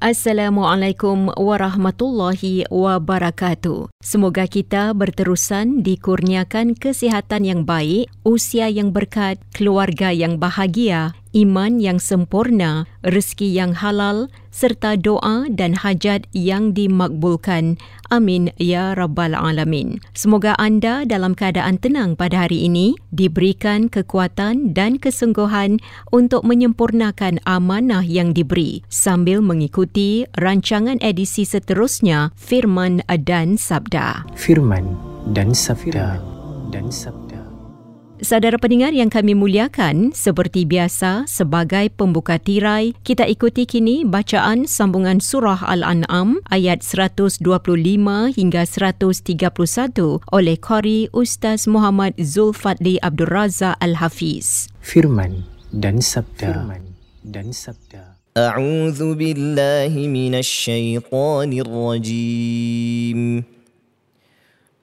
Assalamualaikum warahmatullahi wabarakatuh. Semoga kita berterusan dikurniakan kesihatan yang baik, usia yang berkat, keluarga yang bahagia, iman yang sempurna, rezeki yang halal serta doa dan hajat yang dimakbulkan. Amin ya rabbal alamin. Semoga anda dalam keadaan tenang pada hari ini, diberikan kekuatan dan kesungguhan untuk menyempurnakan amanah yang diberi sambil mengikuti rancangan edisi seterusnya Firman dan Sabda. Firman dan Sabda dan Sabda. Saudara pendengar yang kami muliakan, seperti biasa sebagai pembuka tirai, kita ikuti kini bacaan sambungan surah Al-An'am ayat 125 hingga 131 oleh Qari Ustaz Muhammad Zulfadli Abdul Razak Al-Hafiz. Firman dan sabda. Firman dan sabda. A'udzu billahi minasy syaithanir rajim.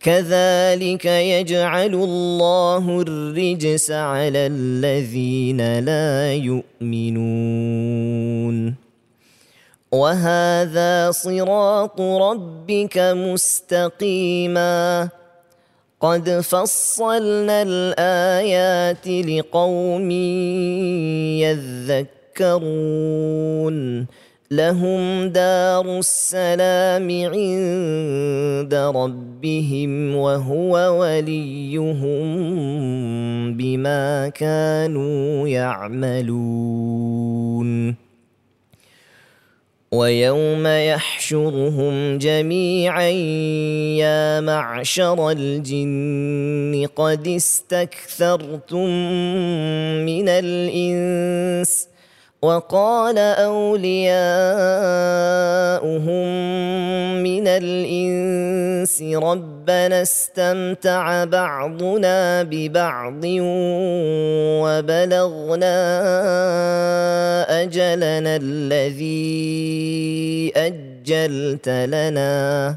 كذلك يجعل الله الرجس على الذين لا يؤمنون. وهذا صراط ربك مستقيما. قد فصلنا الآيات لقوم يذكرون. لهم دار السلام عند ربهم وهو وليهم بما كانوا يعملون. ويوم يحشرهم جميعا يا معشر الجن قد استكثرتم من الإنس وقال أولياؤهم من الإنس ربنا استمتع بعضنا ببعض وبلغنا أجلنا الذي أجلت لنا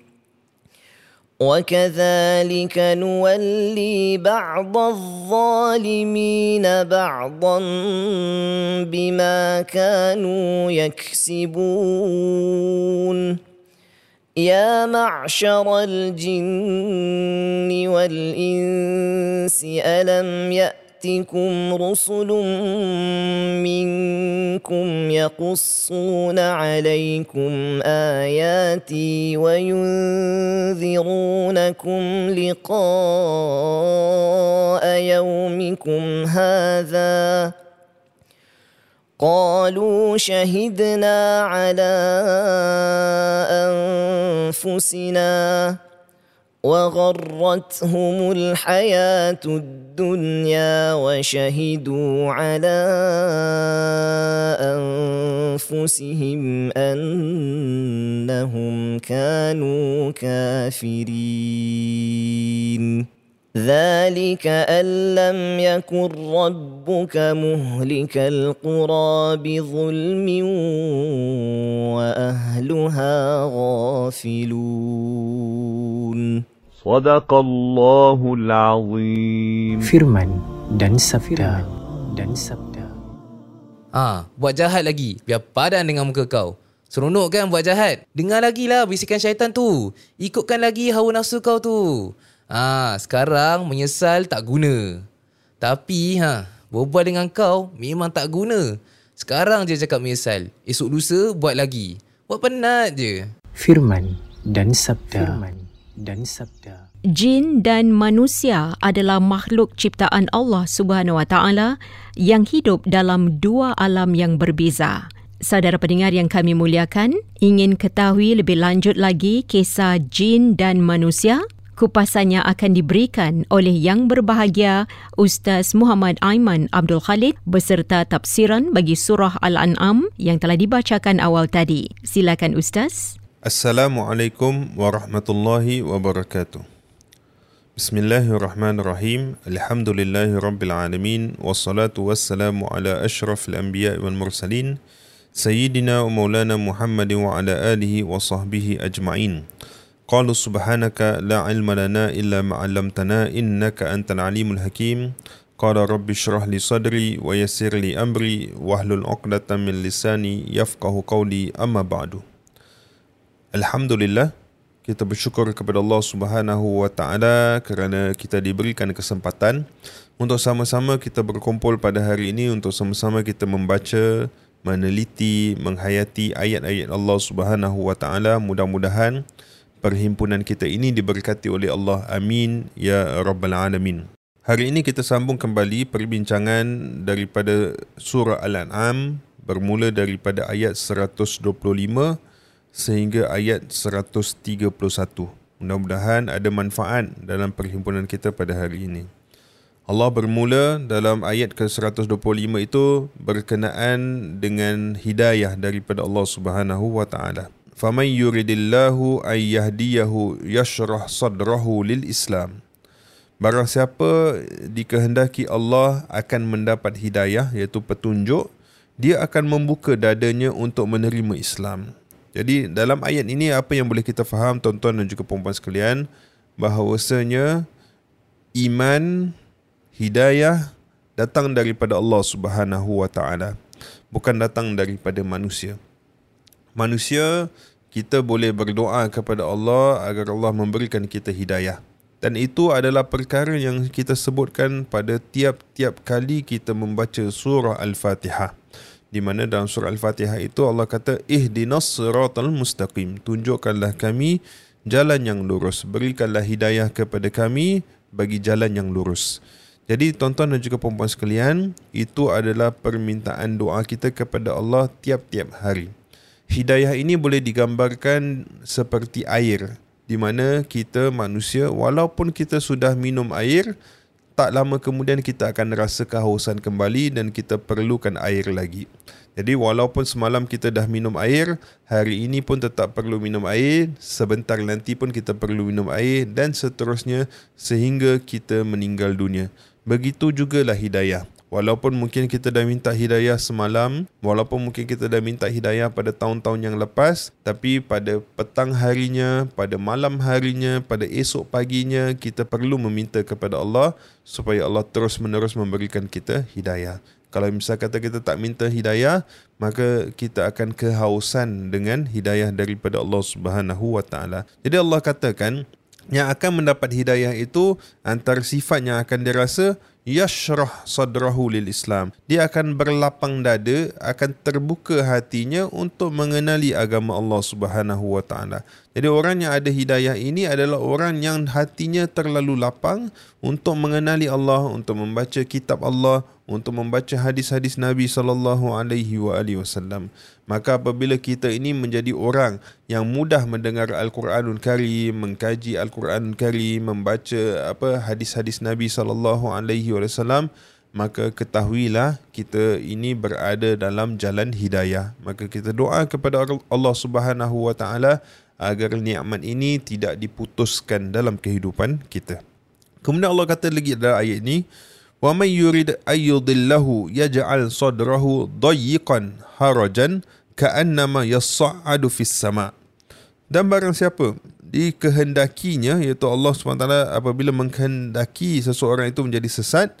وكذلك نولي بعض الظالمين بعضا بما كانوا يكسبون. يا معشر الجن والإنس ألم يأت ياتكم رسل منكم يقصون عليكم آياتي وينذرونكم لقاء يومكم هذا قالوا شهدنا على أنفسنا وغرتهم الحياة الدنيا وشهدوا على أنفسهم أنهم كانوا كافرين. ذلك أن لم يكن ربك مهلك القرى بظلم وأهلها غافلون. Firman dan sabda dan sabda. Ah, ha, buat jahat lagi. Biar padan dengan muka kau. Seronok kan buat jahat? Dengar lagi lah bisikan syaitan tu. Ikutkan lagi hawa nafsu kau tu. Ah, ha, sekarang menyesal tak guna. Tapi ha, berbual dengan kau memang tak guna. Sekarang je cakap menyesal. Esok lusa buat lagi. Buat penat je. Firman dan sabda. Firman dan sabda Jin dan manusia adalah makhluk ciptaan Allah Subhanahu Wa Taala yang hidup dalam dua alam yang berbeza. Saudara pendengar yang kami muliakan, ingin ketahui lebih lanjut lagi kisah jin dan manusia? Kupasannya akan diberikan oleh Yang Berbahagia Ustaz Muhammad Aiman Abdul Khalid beserta tafsiran bagi surah Al-An'am yang telah dibacakan awal tadi. Silakan Ustaz. السلام عليكم ورحمة الله وبركاته. بسم الله الرحمن الرحيم. الحمد لله رب العالمين والصلاة والسلام على أشرف الأنبياء والمرسلين سيدنا ومولانا محمد وعلى آله وصحبه أجمعين. قالوا سبحانك لا علم لنا إلا ما علمتنا إنك أنت العليم الحكيم. قال رب اشرح لي صدري ويسر لي أمري واهل عقدة من لساني يفقه قولي أما بعد. Alhamdulillah kita bersyukur kepada Allah Subhanahu Wa Taala kerana kita diberikan kesempatan untuk sama-sama kita berkumpul pada hari ini untuk sama-sama kita membaca, meneliti, menghayati ayat-ayat Allah Subhanahu Wa Taala. Mudah-mudahan perhimpunan kita ini diberkati oleh Allah. Amin ya rabbal alamin. Hari ini kita sambung kembali perbincangan daripada surah Al-An'am bermula daripada ayat 125 sehingga ayat 131. Mudah-mudahan ada manfaat dalam perhimpunan kita pada hari ini. Allah bermula dalam ayat ke-125 itu berkenaan dengan hidayah daripada Allah Subhanahu wa taala. Faman yuridillahu ay yahdiyahu yashrah sadrahu lil Islam. Barang siapa dikehendaki Allah akan mendapat hidayah iaitu petunjuk, dia akan membuka dadanya untuk menerima Islam. Jadi dalam ayat ini apa yang boleh kita faham tuan-tuan dan juga puan-puan sekalian bahawasanya iman hidayah datang daripada Allah Subhanahu wa taala bukan datang daripada manusia. Manusia kita boleh berdoa kepada Allah agar Allah memberikan kita hidayah. Dan itu adalah perkara yang kita sebutkan pada tiap-tiap kali kita membaca surah Al-Fatihah. Di mana dalam surah Al-Fatihah itu Allah kata, Ihdinas siratal mustaqim. Tunjukkanlah kami jalan yang lurus. Berikanlah hidayah kepada kami bagi jalan yang lurus. Jadi tuan-tuan dan juga perempuan sekalian, itu adalah permintaan doa kita kepada Allah tiap-tiap hari hidayah ini boleh digambarkan seperti air di mana kita manusia walaupun kita sudah minum air tak lama kemudian kita akan rasa kehausan kembali dan kita perlukan air lagi. Jadi walaupun semalam kita dah minum air, hari ini pun tetap perlu minum air, sebentar nanti pun kita perlu minum air dan seterusnya sehingga kita meninggal dunia. Begitu jugalah hidayah. Walaupun mungkin kita dah minta hidayah semalam, walaupun mungkin kita dah minta hidayah pada tahun-tahun yang lepas, tapi pada petang harinya, pada malam harinya, pada esok paginya, kita perlu meminta kepada Allah supaya Allah terus menerus memberikan kita hidayah. Kalau misal kata kita tak minta hidayah, maka kita akan kehausan dengan hidayah daripada Allah Subhanahu Wa Taala. Jadi Allah katakan, yang akan mendapat hidayah itu antara sifat yang akan dirasa yashrah sadrahu lil Islam. Dia akan berlapang dada, akan terbuka hatinya untuk mengenali agama Allah Subhanahu wa taala. Jadi orang yang ada hidayah ini adalah orang yang hatinya terlalu lapang untuk mengenali Allah, untuk membaca kitab Allah, untuk membaca hadis-hadis Nabi sallallahu alaihi wa alihi wasallam. Maka apabila kita ini menjadi orang yang mudah mendengar Al-Quranul Karim, mengkaji Al-Quranul Karim, membaca apa hadis-hadis Nabi sallallahu alaihi wasallam, maka ketahuilah kita ini berada dalam jalan hidayah. Maka kita doa kepada Allah Subhanahu wa taala agar nikmat ini tidak diputuskan dalam kehidupan kita. Kemudian Allah kata lagi dalam ayat ini, "Wa may yurid ayyudillahu yaj'al sadrahu dayyqan harajan ka'annama yas'adu fis sama'." Dan barang siapa dikehendakinya iaitu Allah SWT apabila menghendaki seseorang itu menjadi sesat,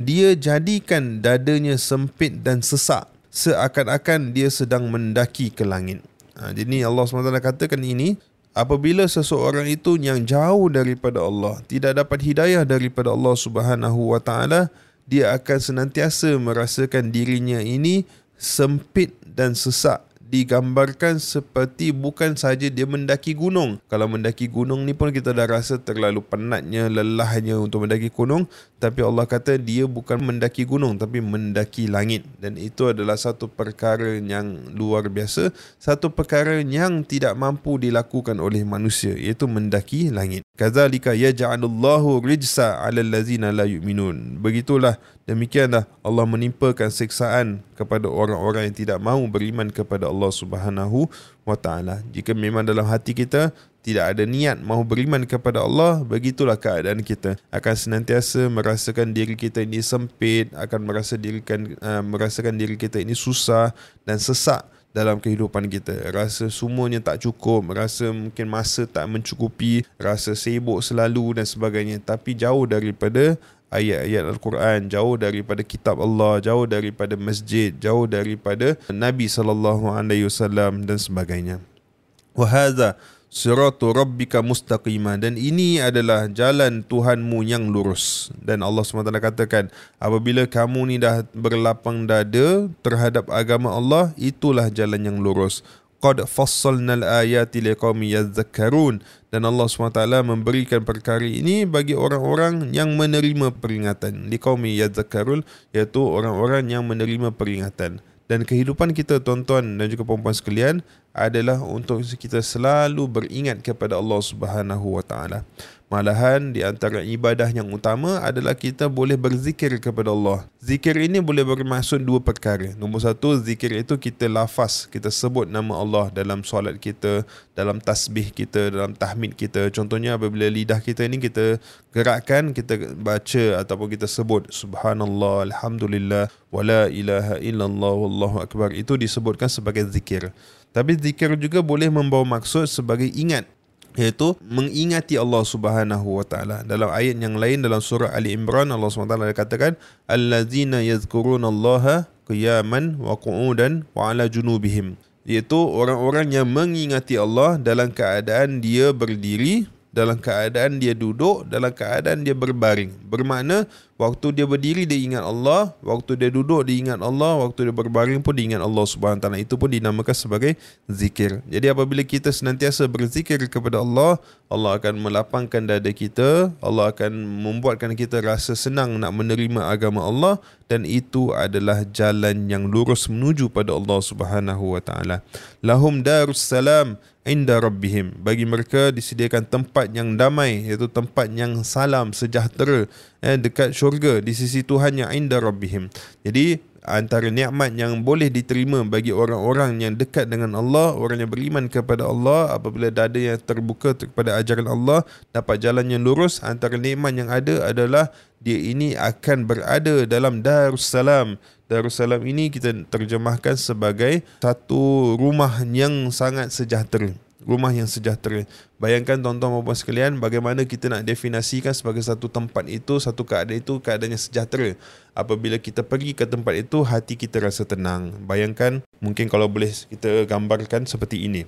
dia jadikan dadanya sempit dan sesak seakan-akan dia sedang mendaki ke langit. Ha, jadi Allah SWT katakan ini apabila seseorang itu yang jauh daripada Allah tidak dapat hidayah daripada Allah Subhanahu Wa Taala dia akan senantiasa merasakan dirinya ini sempit dan sesak digambarkan seperti bukan saja dia mendaki gunung. Kalau mendaki gunung ni pun kita dah rasa terlalu penatnya, lelahnya untuk mendaki gunung. Tapi Allah kata dia bukan mendaki gunung tapi mendaki langit. Dan itu adalah satu perkara yang luar biasa. Satu perkara yang tidak mampu dilakukan oleh manusia iaitu mendaki langit. Kazalika yaj'alullahu rijsa 'alal ladzina la yu'minun. Begitulah Demikianlah Allah menimpakan siksaan kepada orang-orang yang tidak mahu beriman kepada Allah Subhanahu wa taala. Jika memang dalam hati kita tidak ada niat mahu beriman kepada Allah, begitulah keadaan kita. Akan senantiasa merasakan diri kita ini sempit, akan merasa dirikan uh, merasakan diri kita ini susah dan sesak dalam kehidupan kita. Rasa semuanya tak cukup, rasa mungkin masa tak mencukupi, rasa sibuk selalu dan sebagainya. Tapi jauh daripada ayat-ayat Al-Quran, jauh daripada kitab Allah, jauh daripada masjid, jauh daripada Nabi sallallahu alaihi wasallam dan sebagainya. Wa hadza siratu rabbika mustaqima. Dan ini adalah jalan Tuhanmu yang lurus. Dan Allah SWT katakan apabila kamu ni dah berlapang dada terhadap agama Allah itulah jalan yang lurus qad fassalnal ayati liqaumin yadhakkarun. Dan Allah SWT memberikan perkara ini bagi orang-orang yang menerima peringatan. Liqaumin yadhakkarun iaitu orang-orang yang menerima peringatan. Dan kehidupan kita tuan-tuan dan juga puan-puan sekalian adalah untuk kita selalu beringat kepada Allah Subhanahu wa taala Malahan di antara ibadah yang utama adalah kita boleh berzikir kepada Allah. Zikir ini boleh bermaksud dua perkara. Nombor satu, zikir itu kita lafaz, kita sebut nama Allah dalam solat kita, dalam tasbih kita, dalam tahmid kita. Contohnya apabila lidah kita ini kita gerakkan, kita baca ataupun kita sebut Subhanallah, Alhamdulillah, Wala ilaha illallah, Wallahu Akbar. Itu disebutkan sebagai zikir. Tapi zikir juga boleh membawa maksud sebagai ingat iaitu mengingati Allah Subhanahu wa taala. Dalam ayat yang lain dalam surah Ali Imran Allah Subhanahu wa taala katakan allazina yazkurunallaha qiyaman wa qu'udan wa ala junubihim. Iaitu orang-orang yang mengingati Allah dalam keadaan dia berdiri, dalam keadaan dia duduk, dalam keadaan dia berbaring. Bermakna Waktu dia berdiri dia ingat Allah, waktu dia duduk dia ingat Allah, waktu dia berbaring pun dia ingat Allah Subhanahu taala. Itu pun dinamakan sebagai zikir. Jadi apabila kita senantiasa berzikir kepada Allah, Allah akan melapangkan dada kita, Allah akan membuatkan kita rasa senang nak menerima agama Allah dan itu adalah jalan yang lurus menuju pada Allah Subhanahu wa taala. Lahum darus salam inda rabbihim bagi mereka disediakan tempat yang damai iaitu tempat yang salam sejahtera eh, dekat di sisi Tuhan yang inda rabbihim jadi antara nikmat yang boleh diterima bagi orang-orang yang dekat dengan Allah orang yang beriman kepada Allah apabila dada yang terbuka kepada ajaran Allah dapat jalan yang lurus antara nikmat yang ada adalah dia ini akan berada dalam Darussalam Darussalam ini kita terjemahkan sebagai satu rumah yang sangat sejahtera. Rumah yang sejahtera. Bayangkan tuan-tuan dan puan sekalian bagaimana kita nak definisikan sebagai satu tempat itu, satu keadaan itu keadaannya sejahtera. Apabila kita pergi ke tempat itu, hati kita rasa tenang. Bayangkan mungkin kalau boleh kita gambarkan seperti ini.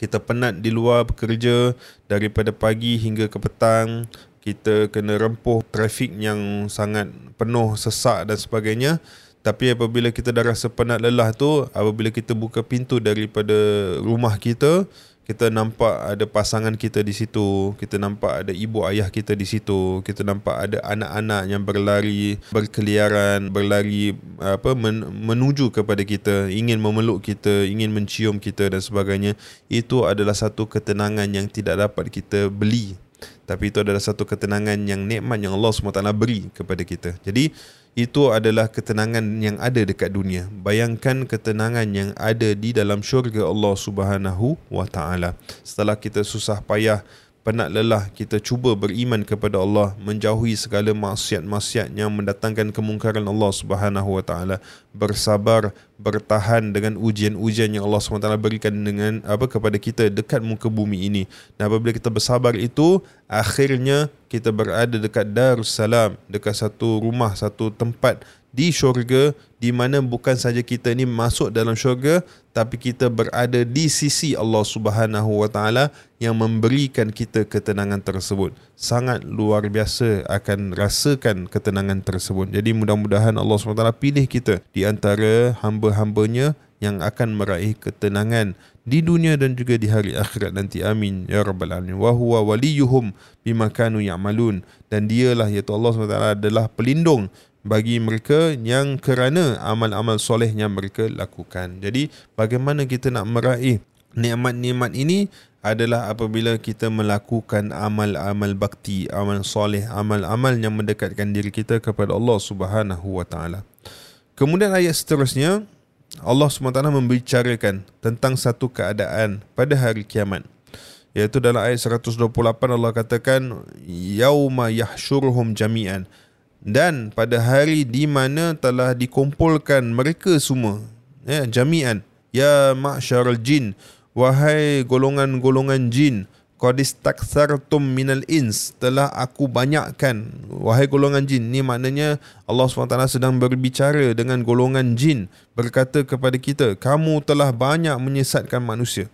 Kita penat di luar bekerja daripada pagi hingga ke petang kita kena rempuh trafik yang sangat penuh sesak dan sebagainya tapi apabila kita dah rasa penat lelah tu apabila kita buka pintu daripada rumah kita kita nampak ada pasangan kita di situ, kita nampak ada ibu ayah kita di situ, kita nampak ada anak-anak yang berlari, berkeliaran, berlari apa men, menuju kepada kita, ingin memeluk kita, ingin mencium kita dan sebagainya. Itu adalah satu ketenangan yang tidak dapat kita beli. Tapi itu adalah satu ketenangan yang nikmat yang Allah SWT beri kepada kita. Jadi itu adalah ketenangan yang ada dekat dunia. Bayangkan ketenangan yang ada di dalam syurga Allah Subhanahu wa taala. Setelah kita susah payah penat lelah kita cuba beriman kepada Allah menjauhi segala maksiat-maksiat yang mendatangkan kemungkaran Allah Subhanahu wa taala. Bersabar bertahan dengan ujian-ujian yang Allah SWT berikan dengan apa kepada kita dekat muka bumi ini. Dan apabila kita bersabar itu akhirnya kita berada dekat Darussalam dekat satu rumah satu tempat di syurga di mana bukan saja kita ni masuk dalam syurga tapi kita berada di sisi Allah Subhanahu Wa Taala yang memberikan kita ketenangan tersebut. Sangat luar biasa akan rasakan ketenangan tersebut. Jadi mudah-mudahan Allah SWT pilih kita di antara hamba-hambanya yang akan meraih ketenangan di dunia dan juga di hari akhirat nanti amin ya rabbal alamin wa huwa waliyuhum bima kanu ya'malun dan dialah iaitu Allah SWT adalah pelindung bagi mereka yang kerana amal-amal soleh yang mereka lakukan. Jadi bagaimana kita nak meraih nikmat-nikmat ini adalah apabila kita melakukan amal-amal bakti, amal soleh, amal-amal yang mendekatkan diri kita kepada Allah Subhanahu wa taala. Kemudian ayat seterusnya Allah SWT membicarakan tentang satu keadaan pada hari kiamat. Iaitu dalam ayat 128 Allah katakan yauma yahsyuruhum jami'an dan pada hari di mana telah dikumpulkan mereka semua ya jami'an ya ma'syarul jin wahai golongan-golongan jin qad istakthartum minal ins telah aku banyakkan. Wahai golongan jin ni maknanya Allah SWT sedang berbicara dengan golongan jin berkata kepada kita kamu telah banyak menyesatkan manusia.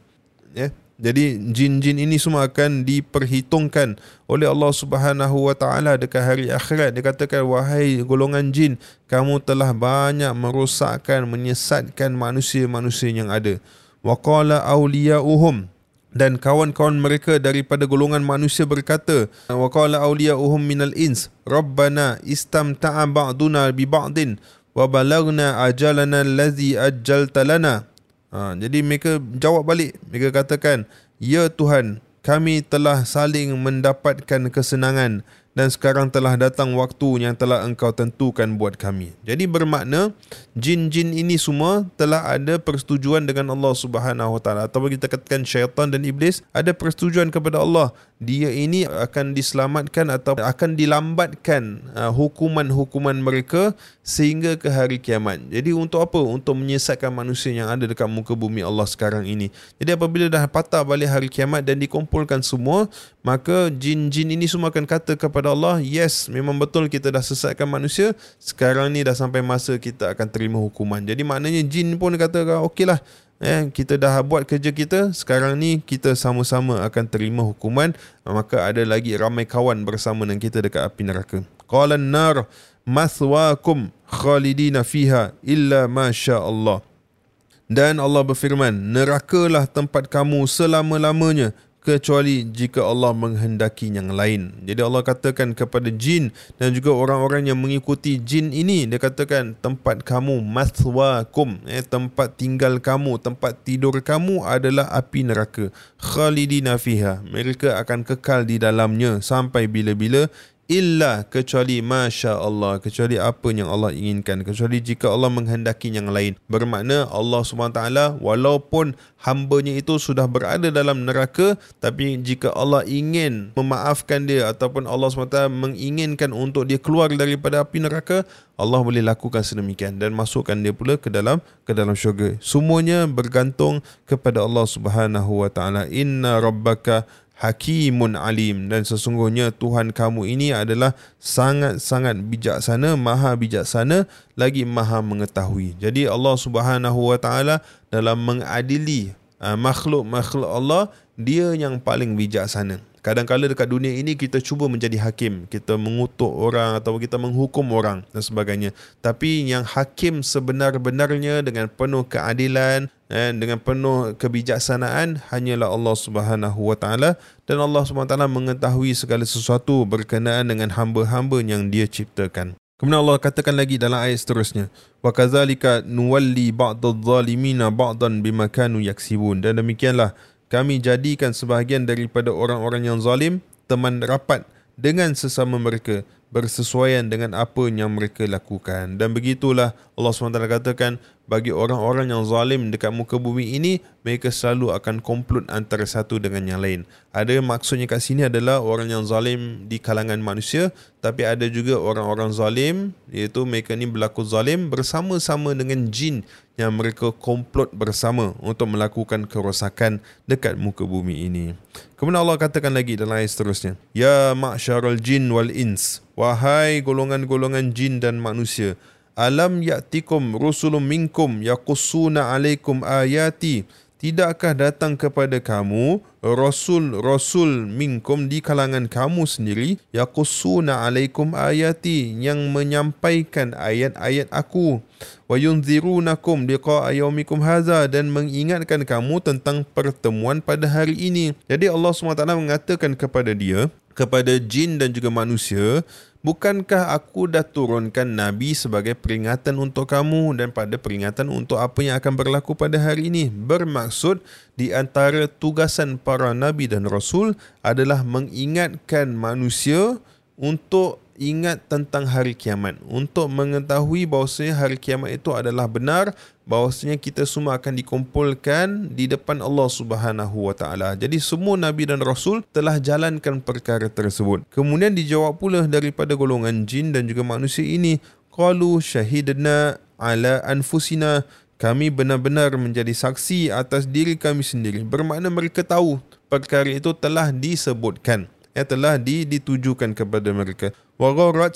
Ya jadi jin-jin ini semua akan diperhitungkan oleh Allah Subhanahu Wa Taala dekat hari akhirat. Dia katakan wahai golongan jin, kamu telah banyak merosakkan, menyesatkan manusia-manusia yang ada. Wa qala awliya'uhum dan kawan-kawan mereka daripada golongan manusia berkata wa qala awliya'uhum minal ins rabbana istamta'a ba'duna bi ba'din wa balagna ajalana allazi ajjalta lana Ha, jadi mereka jawab balik. Mereka katakan, Ya Tuhan, kami telah saling mendapatkan kesenangan dan sekarang telah datang waktu yang telah engkau tentukan buat kami. Jadi bermakna jin-jin ini semua telah ada persetujuan dengan Allah Subhanahu Wa Taala ataupun kita katakan syaitan dan iblis ada persetujuan kepada Allah. Dia ini akan diselamatkan atau akan dilambatkan uh, hukuman-hukuman mereka sehingga ke hari kiamat. Jadi untuk apa? Untuk menyesatkan manusia yang ada dekat muka bumi Allah sekarang ini. Jadi apabila dah patah balik hari kiamat dan dikumpulkan semua, maka jin-jin ini semua akan kata kepada kepada Allah yes memang betul kita dah sesatkan manusia sekarang ni dah sampai masa kita akan terima hukuman. Jadi maknanya jin pun kata okey lah eh, kita dah buat kerja kita sekarang ni kita sama-sama akan terima hukuman maka ada lagi ramai kawan bersama dengan kita dekat api neraka. Qala nar mathwakum khalidina fiha illa ma sya Allah dan Allah berfirman nerakalah tempat kamu selama-lamanya kecuali jika Allah menghendaki yang lain. Jadi Allah katakan kepada jin dan juga orang-orang yang mengikuti jin ini dia katakan tempat kamu mathwakum eh tempat tinggal kamu, tempat tidur kamu adalah api neraka. Khalidina fiha. Mereka akan kekal di dalamnya sampai bila-bila illa kecuali masya Allah kecuali apa yang Allah inginkan kecuali jika Allah menghendaki yang lain. Bermakna Allah SWT walaupun hambanya itu sudah berada dalam neraka tapi jika Allah ingin memaafkan dia ataupun Allah SWT menginginkan untuk dia keluar daripada api neraka Allah boleh lakukan sedemikian dan masukkan dia pula ke dalam ke dalam syurga. Semuanya bergantung kepada Allah Subhanahu wa taala. Inna rabbaka hakimun alim dan sesungguhnya Tuhan kamu ini adalah sangat-sangat bijaksana, maha bijaksana lagi maha mengetahui. Jadi Allah Subhanahu wa taala dalam mengadili uh, makhluk-makhluk Allah, dia yang paling bijaksana. Kadang-kadang dekat dunia ini kita cuba menjadi hakim, kita mengutuk orang atau kita menghukum orang dan sebagainya. Tapi yang hakim sebenar-benarnya dengan penuh keadilan, eh, dengan penuh kebijaksanaan hanyalah Allah Subhanahu Wa Taala dan Allah Subhanahu Wa Taala mengetahui segala sesuatu berkenaan dengan hamba-hamba yang Dia ciptakan. Kemudian Allah katakan lagi dalam ayat seterusnya, wa kadzalika nuwalli ba'dadh zalimina ba'dan bima kanu yaksibun dan demikianlah kami jadikan sebahagian daripada orang-orang yang zalim teman rapat dengan sesama mereka bersesuaian dengan apa yang mereka lakukan. Dan begitulah Allah SWT katakan bagi orang-orang yang zalim dekat muka bumi ini, mereka selalu akan komplot antara satu dengan yang lain. Ada maksudnya kat sini adalah orang yang zalim di kalangan manusia, tapi ada juga orang-orang zalim, iaitu mereka ni berlaku zalim bersama-sama dengan jin yang mereka komplot bersama untuk melakukan kerosakan dekat muka bumi ini. Kemudian Allah katakan lagi dalam ayat seterusnya, Ya ma'syarul jin wal ins, wahai golongan-golongan jin dan manusia, alam ya'tikum rusulun minkum yaqussuna alaikum ayati? Tidakkah datang kepada kamu rasul-rasul minkum di kalangan kamu sendiri yaqussuna alaikum ayati yang menyampaikan ayat-ayat aku? Wa yunzirunakum liqa'a yaumikum hadza dan mengingatkan kamu tentang pertemuan pada hari ini. Jadi Allah SWT mengatakan kepada dia kepada jin dan juga manusia Bukankah aku dah turunkan Nabi sebagai peringatan untuk kamu dan pada peringatan untuk apa yang akan berlaku pada hari ini? Bermaksud di antara tugasan para Nabi dan Rasul adalah mengingatkan manusia untuk ingat tentang hari kiamat untuk mengetahui bahawasanya hari kiamat itu adalah benar bahawasanya kita semua akan dikumpulkan di depan Allah Subhanahu wa taala. Jadi semua nabi dan rasul telah jalankan perkara tersebut. Kemudian dijawab pula daripada golongan jin dan juga manusia ini, qalu syahidna ala anfusina kami benar-benar menjadi saksi atas diri kami sendiri. Bermakna mereka tahu perkara itu telah disebutkan yang telah ditujukan kepada mereka. Wa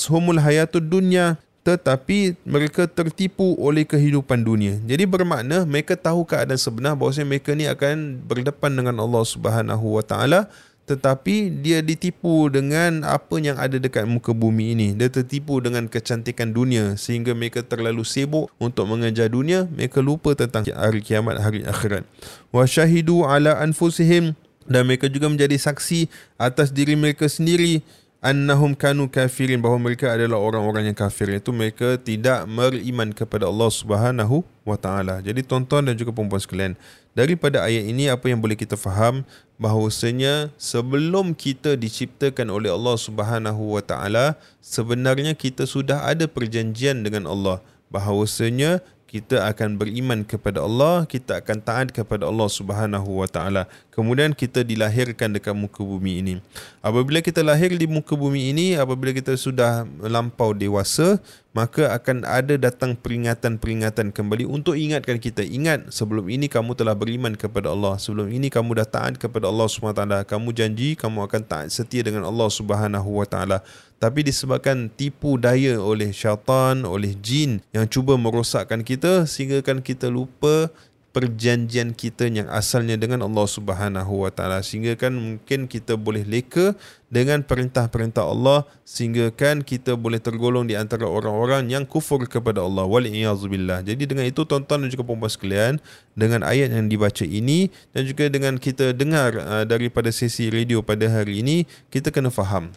humul hayatud dunya tetapi mereka tertipu oleh kehidupan dunia. Jadi bermakna mereka tahu keadaan sebenar bahawa mereka ni akan berdepan dengan Allah Subhanahu Wa Taala tetapi dia ditipu dengan apa yang ada dekat muka bumi ini. Dia tertipu dengan kecantikan dunia sehingga mereka terlalu sibuk untuk mengejar dunia, mereka lupa tentang hari kiamat, hari akhirat. Wa syahidu ala anfusihim dan mereka juga menjadi saksi atas diri mereka sendiri annahum kanu kafirin bahawa mereka adalah orang-orang yang kafir. Iaitu mereka tidak beriman kepada Allah Subhanahu wa taala. Jadi tuan-tuan dan juga puan-puan sekalian, daripada ayat ini apa yang boleh kita faham? Bahawasanya sebelum kita diciptakan oleh Allah Subhanahu wa taala sebenarnya kita sudah ada perjanjian dengan Allah. Bahawasanya kita akan beriman kepada Allah, kita akan taat kepada Allah Subhanahu wa taala. Kemudian kita dilahirkan dekat muka bumi ini. Apabila kita lahir di muka bumi ini, apabila kita sudah melampau dewasa, maka akan ada datang peringatan-peringatan kembali untuk ingatkan kita ingat sebelum ini kamu telah beriman kepada Allah sebelum ini kamu dah taat kepada Allah SWT kamu janji kamu akan taat setia dengan Allah Subhanahu Wa Taala tapi disebabkan tipu daya oleh syaitan oleh jin yang cuba merosakkan kita sehingga kan kita lupa perjanjian kita yang asalnya dengan Allah Subhanahu Wa Taala. Sehingga kan mungkin kita boleh leka dengan perintah-perintah Allah sehingga kan kita boleh tergolong di antara orang-orang yang kufur kepada Allah. Wal billah. Jadi dengan itu tuan-tuan dan juga puan-puan sekalian dengan ayat yang dibaca ini dan juga dengan kita dengar uh, daripada sesi radio pada hari ini kita kena faham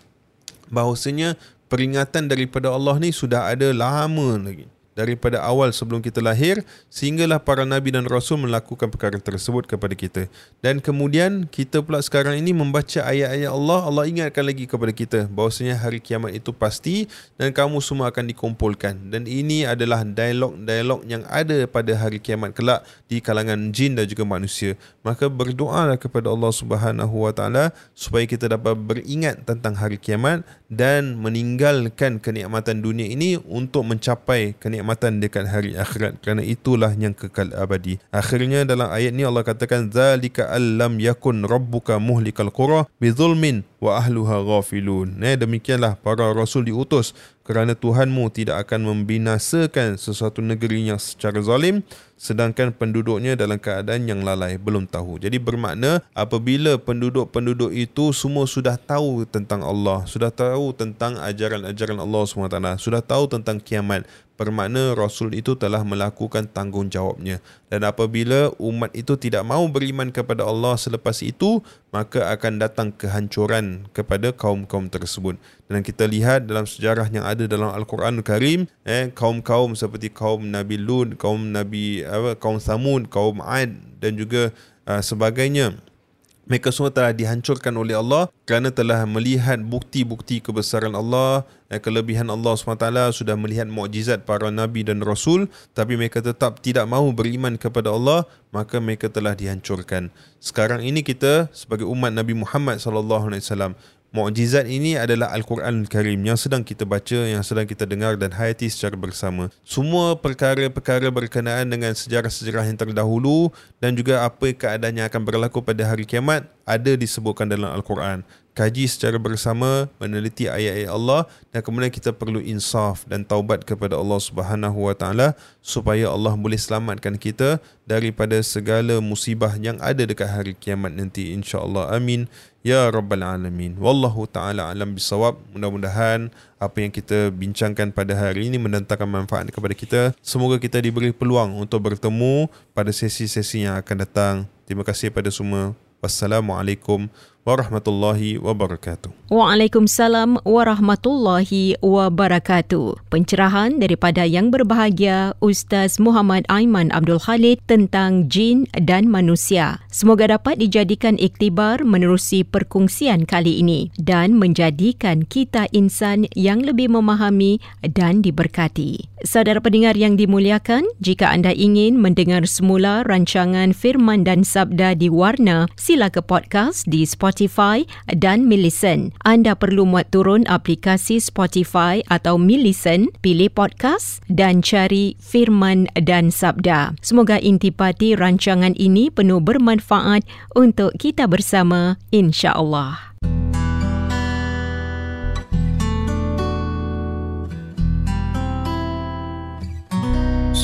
bahawasanya peringatan daripada Allah ni sudah ada lama lagi daripada awal sebelum kita lahir sehinggalah para nabi dan rasul melakukan perkara tersebut kepada kita. Dan kemudian kita pula sekarang ini membaca ayat-ayat Allah. Allah ingatkan lagi kepada kita bahawasanya hari kiamat itu pasti dan kamu semua akan dikumpulkan. Dan ini adalah dialog-dialog yang ada pada hari kiamat kelak di kalangan jin dan juga manusia. Maka berdoalah kepada Allah Subhanahu wa taala supaya kita dapat beringat tentang hari kiamat dan meninggalkan kenikmatan dunia ini untuk mencapai kenikmatan kenikmatan dekat hari akhirat kerana itulah yang kekal abadi. Akhirnya dalam ayat ni Allah katakan zalika allam yakun rabbuka muhlikal qura bi zulmin wa ahluha ghafilun. Nah demikianlah para rasul diutus kerana Tuhanmu tidak akan membinasakan sesuatu negeri yang secara zalim sedangkan penduduknya dalam keadaan yang lalai belum tahu. Jadi bermakna apabila penduduk-penduduk itu semua sudah tahu tentang Allah, sudah tahu tentang ajaran-ajaran Allah SWT, sudah tahu tentang kiamat, bermakna Rasul itu telah melakukan tanggungjawabnya. Dan apabila umat itu tidak mahu beriman kepada Allah selepas itu, maka akan datang kehancuran kepada kaum-kaum tersebut. Dan kita lihat dalam sejarah yang ada dalam Al-Quran Karim, eh, kaum-kaum seperti kaum Nabi Lut, kaum Nabi apa, kaum Samud, kaum Ad dan juga uh, sebagainya mereka semua telah dihancurkan oleh Allah kerana telah melihat bukti-bukti kebesaran Allah, eh, kelebihan Allah SWT, sudah melihat mukjizat para nabi dan rasul, tapi mereka tetap tidak mahu beriman kepada Allah, maka mereka telah dihancurkan. Sekarang ini kita sebagai umat Nabi Muhammad wasallam Mukjizat ini adalah Al-Quran Al-Karim yang sedang kita baca, yang sedang kita dengar dan hayati secara bersama. Semua perkara-perkara berkenaan dengan sejarah-sejarah yang terdahulu dan juga apa keadaan yang akan berlaku pada hari kiamat ada disebutkan dalam Al-Quran kaji secara bersama, meneliti ayat-ayat Allah dan kemudian kita perlu insaf dan taubat kepada Allah Subhanahu Wa Taala supaya Allah boleh selamatkan kita daripada segala musibah yang ada dekat hari kiamat nanti insya-Allah. Amin ya rabbal alamin. Wallahu taala alam bisawab. Mudah-mudahan apa yang kita bincangkan pada hari ini mendatangkan manfaat kepada kita. Semoga kita diberi peluang untuk bertemu pada sesi-sesi yang akan datang. Terima kasih pada semua. Wassalamualaikum warahmatullahi wabarakatuh. Waalaikumsalam warahmatullahi wabarakatuh. Pencerahan daripada yang berbahagia Ustaz Muhammad Aiman Abdul Khalid tentang jin dan manusia. Semoga dapat dijadikan iktibar menerusi perkongsian kali ini dan menjadikan kita insan yang lebih memahami dan diberkati. Saudara pendengar yang dimuliakan, jika anda ingin mendengar semula rancangan firman dan sabda di warna, sila ke podcast di Spotify Spotify dan Millicent. Anda perlu muat turun aplikasi Spotify atau Millicent, pilih podcast dan cari Firman dan Sabda. Semoga intipati rancangan ini penuh bermanfaat untuk kita bersama insya-Allah.